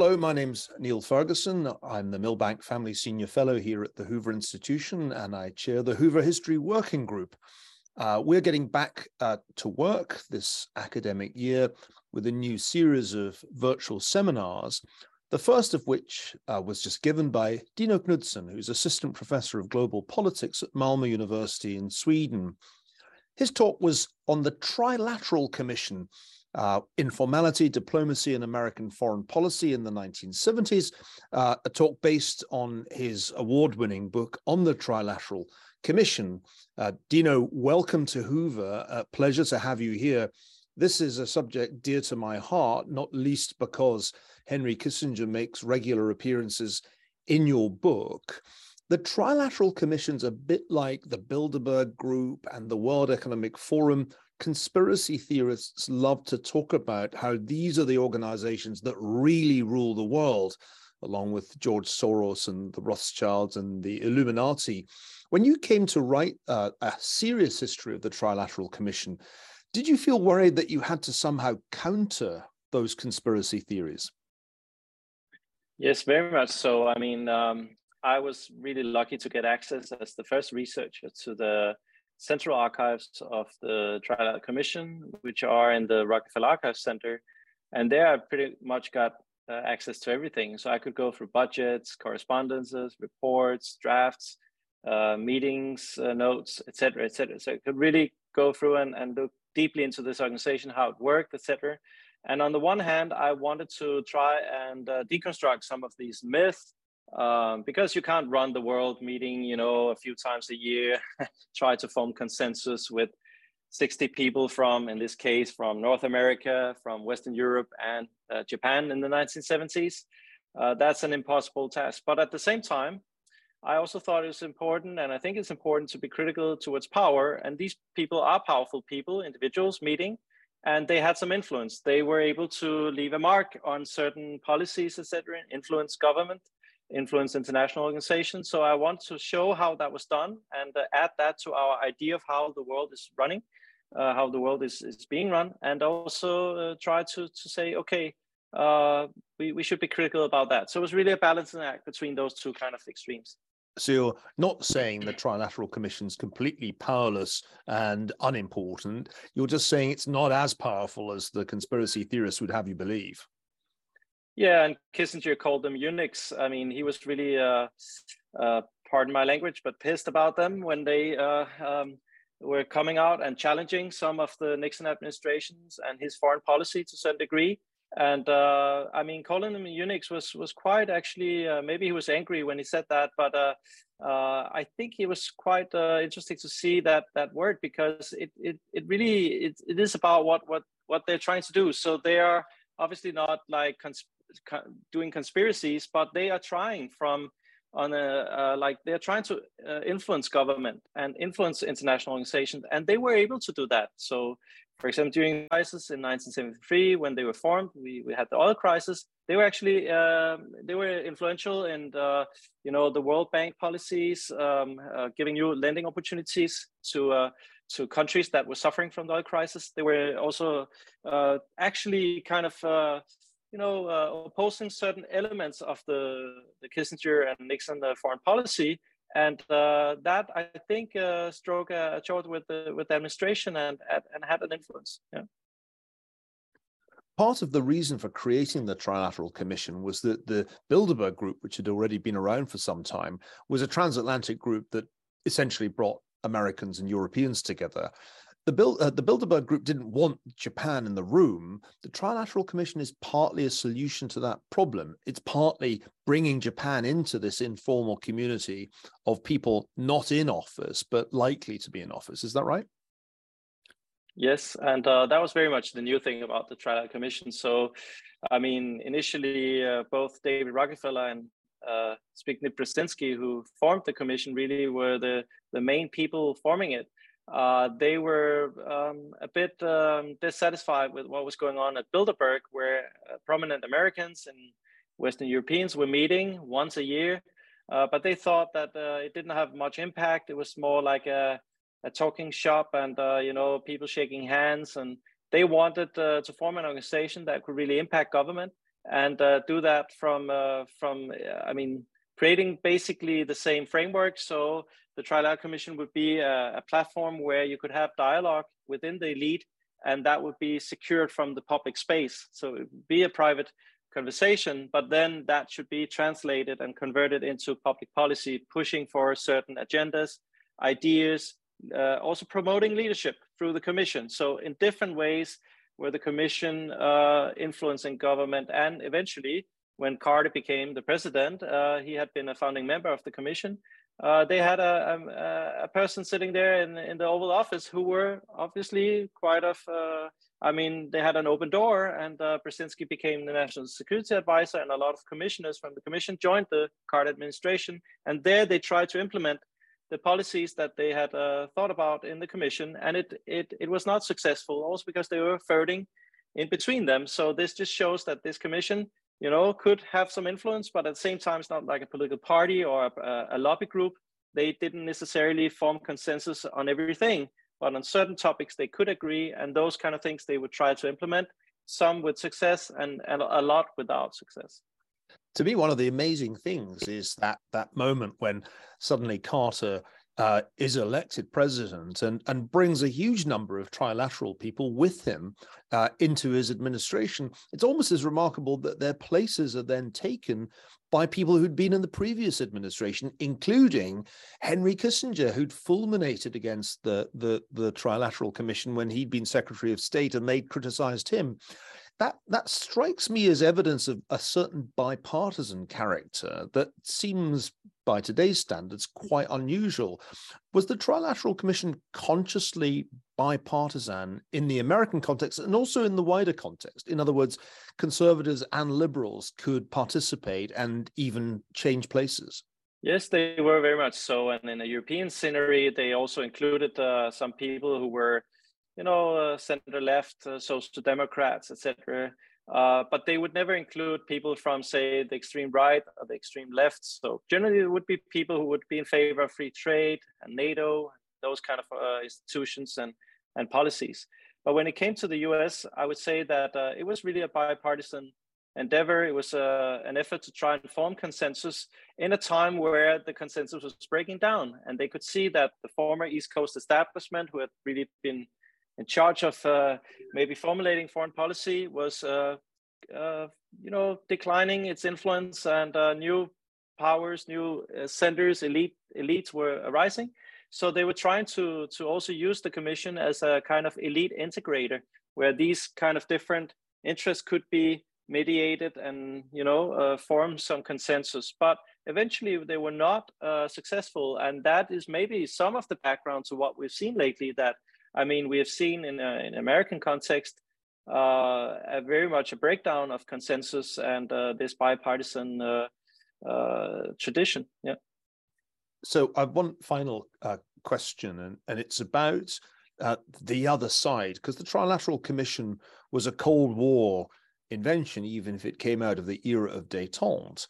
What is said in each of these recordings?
Hello, my name's Niall Ferguson. I'm the Milbank Family Senior Fellow here at the Hoover Institution, and I chair the Hoover History Working Group. Uh, we're getting back uh, to work this academic year with a new series of virtual seminars, the first of which uh, was just given by Dino Knudsen, who's Assistant Professor of Global Politics at Malmö University in Sweden. His talk was on the Trilateral Commission, uh, informality, diplomacy, and American foreign policy in the 1970s, uh, a talk based on his award winning book on the Trilateral Commission. Uh, Dino, welcome to Hoover. Uh, pleasure to have you here. This is a subject dear to my heart, not least because Henry Kissinger makes regular appearances in your book. The Trilateral Commission's a bit like the Bilderberg Group and the World Economic Forum conspiracy theorists love to talk about how these are the organizations that really rule the world, along with George Soros and the Rothschilds and the Illuminati. When you came to write uh, a serious history of the Trilateral Commission, did you feel worried that you had to somehow counter those conspiracy theories? Yes, very much so. I mean, um, I was really lucky to get access as the first researcher to the central archives of the Trilateral Commission, which are in the Rockefeller Archives Center. And there I pretty much got uh, access to everything. So I could go through budgets, correspondences, reports, drafts, uh, meetings, uh, notes, etc., etc. So I could really go through and, and look deeply into this organization, how it worked, etc. And on the one hand, I wanted to try and uh, deconstruct some of these myths um, because you can't run the world meeting, you know, a few times a year, try to form consensus with 60 people from, in this case, from North America, from Western Europe, and uh, Japan in the 1970s. Uh, that's an impossible task. But at the same time, I also thought it was important, and I think it's important to be critical towards power. And these people are powerful people, individuals meeting, and they had some influence. They were able to leave a mark on certain policies, etc., influence government influence international organizations. So I want to show how that was done and uh, add that to our idea of how the world is running, uh, how the world is, is being run, and also uh, try to, to say, okay, uh, we, we should be critical about that. So it was really a balancing act between those two kind of extremes. So you're not saying the Trilateral Commission is completely powerless and unimportant. You're just saying it's not as powerful as the conspiracy theorists would have you believe. Yeah, and Kissinger called them eunuchs. I mean, he was really, uh, uh, pardon my language, but pissed about them when they uh, um, were coming out and challenging some of the Nixon administrations and his foreign policy to some degree. And uh, I mean, calling them eunuchs was was quite actually. Uh, maybe he was angry when he said that, but uh, I think it was quite interesting to see that that word because it it it really it, it is about what what what they're trying to do. So they are obviously not like cons- doing conspiracies, but they are trying from on a uh, like they're trying to uh, influence government and influence international organizations, and they were able to do that. So, for example, during crisis in 1973, when they were formed, we, we had the oil crisis. They were actually uh, they were influential in the, you know the World Bank policies, um, uh, giving you lending opportunities to uh, to countries that were suffering from the oil crisis. They were also uh, actually kind of you know, uh, opposing certain elements of the, the Kissinger and Nixon uh, foreign policy. And uh, that I think uh, struck a chord with the with the administration and and had an influence. Yeah. Part of the reason for creating the Trilateral Commission was that the Bilderberg Group, which had already been around for some time, was a transatlantic group that essentially brought Americans and Europeans together the, Bild, uh, the Bilderberg Group didn't want Japan in the room. The Trilateral Commission is partly a solution to that problem. It's partly bringing Japan into this informal community of people not in office, but likely to be in office. Is that right? Yes, and uh, that was very much the new thing about the Trilateral Commission. So, I mean, initially, uh, both David Rockefeller and uh, Zbigniew Brzezinski, who formed the commission, really were the, the main people forming it uh, they were um, a bit um, dissatisfied with what was going on at Bilderberg, where uh, prominent Americans and Western Europeans were meeting once a year. Uh, but they thought that uh, it didn't have much impact. It was more like a, a talking shop and, uh, you know, people shaking hands. And they wanted uh, to form an organization that could really impact government and do that from from I mean creating basically the same framework. So the Trilateral Commission would be a, a, platform where you could have dialogue within the elite, and that would be secured from the public space. So it would be a private conversation, but then that should be translated and converted into public policy, pushing for certain agendas, ideas, uh, also promoting leadership through the commission. So in different ways, where the commission uh, influencing government, and eventually, when Carter became the president, uh, he had been a founding member of the commission. Uh, they had a, a, a, person sitting there in, in the Oval Office who were obviously quite of, uh, I mean, they had an open door, and uh, Brzezinski became the national security advisor, and a lot of commissioners from the commission joined the Carter administration, and there they tried to implement the policies that they had uh, thought about in the commission, and it, it it was not successful. Also because they were voting in between them. So this just shows that this commission, you know, could have some influence, but at the same time, it's not like a political party or a, a lobby group. They didn't necessarily form consensus on everything, but on certain topics they could agree, and those kind of things they would try to implement. Some with success, and, and a lot without success to me, one of the amazing things is that that moment when suddenly Carter uh, is elected president and, and brings a huge number of trilateral people with him uh, into his administration. It's almost as remarkable that their places are then taken by people who'd been in the previous administration, including Henry Kissinger, who'd fulminated against the, the, the Trilateral Commission when he'd been Secretary of State and they'd criticized him that that strikes me as evidence of a certain bipartisan character that seems by today's standards quite unusual. Was the trilateral commission consciously bipartisan in the american context and also in the wider context? In other words conservatives and liberals could participate and even change places. Yes, they were very much so. And in the European scenery, they also included uh, some people who were you know, uh, center left, uh, social democrats, etc. Uh, but they would never include people from, say, the extreme right or the extreme left. So generally, it would be people who would be in favor of free trade and NATO, those kind of uh, institutions and and policies. But when it came to the U.S., I would say that uh, it was really a bipartisan endeavor. It was uh, an effort to try and form consensus in a time where the consensus was breaking down, and they could see that the former East Coast establishment, who had really been in charge of uh, maybe formulating foreign policy was, uh, uh, you know, declining its influence and uh, new powers, new uh, centers, elite elites were arising. So they were trying to to also use the commission as a kind of elite integrator, where these kind of different interests could be mediated and you know uh, form some consensus. But eventually they were not successful, and that is maybe some of the background to what we've seen lately that I mean, we have seen in an American context uh, a very much a breakdown of consensus and uh, this bipartisan uh, uh tradition. Yeah. So I have one final uh, question, and, and it's about uh, the other side, because the Trilateral Commission was a Cold War invention, even if it came out of the era of détente.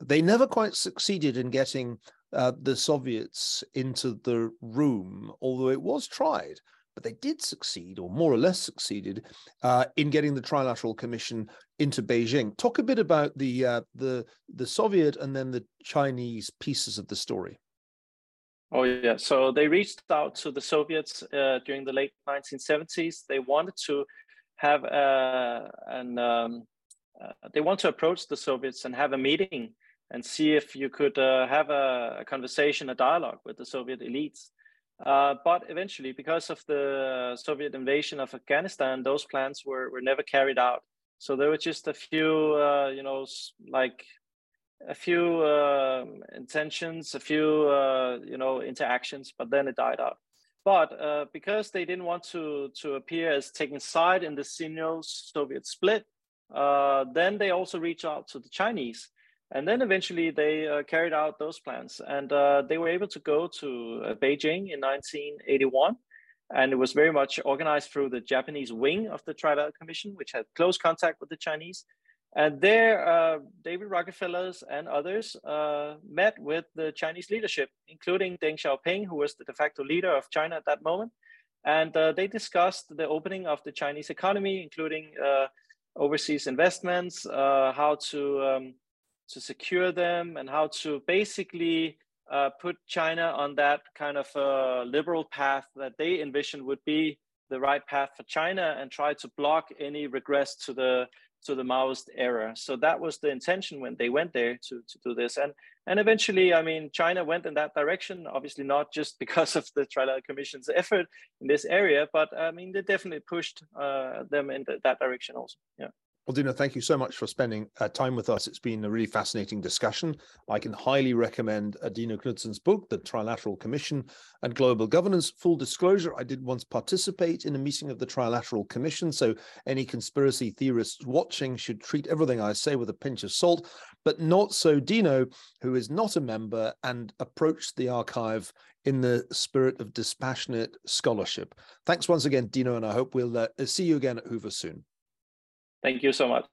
they never quite succeeded in getting uh, the Soviets into the room, although it was tried. But they did succeed, or more or less succeeded, uh, in getting the Trilateral Commission into Beijing. Talk a bit about the uh, the the Soviet and then the Chinese pieces of the story. Oh yeah, so they reached out to the Soviets uh, during the late 1970s. They wanted to have uh, an um, uh, they want to approach the Soviets and have a meeting and see if you could uh, have a, a, conversation, a dialogue with the Soviet elites. Uh, but eventually, because of the Soviet invasion of Afghanistan, those plans were, were never carried out. So there were just a few, uh, you know, like a few um, intentions, a few, uh, you know, interactions, but then it died out. But uh, because they didn't want to, to appear as taking side in the Sino-Soviet split, uh, then they also reached out to the Chinese and then eventually they uh, carried out those plans and uh, they were able to go to uh, Beijing in 1981. And it was very much organized through the Japanese wing of the Trilateral Commission, which had close contact with the Chinese. And there, uh, David Rockefellers and others uh, met with the Chinese leadership, including Deng Xiaoping, who was the de facto leader of China at that moment. And uh, they discussed the opening of the Chinese economy, including overseas investments, how to um, to secure them, and how to basically uh, put China on that kind of uh, liberal path that they envisioned would be the right path for China, and try to block any regress to the to the Maoist era. So that was the intention when they went there to, to do this. And and eventually, I mean, China went in that direction, obviously not just because of the Trilateral Commission's effort in this area, but I mean, they definitely pushed uh, them in that direction also. Yeah. Well, Dino, thank you so much for spending uh, time with us. It's been a really fascinating discussion. I can highly recommend Dino Knudsen's book, The Trilateral Commission and Global Governance. Full disclosure, I did once participate in a meeting of the Trilateral Commission, so any conspiracy theorists watching should treat everything I say with a pinch of salt, but not so Dino, who is not a member and approached the archive in the spirit of dispassionate scholarship. Thanks once again, Dino, and I hope we'll uh, see you again at Hoover soon. Thank you so much.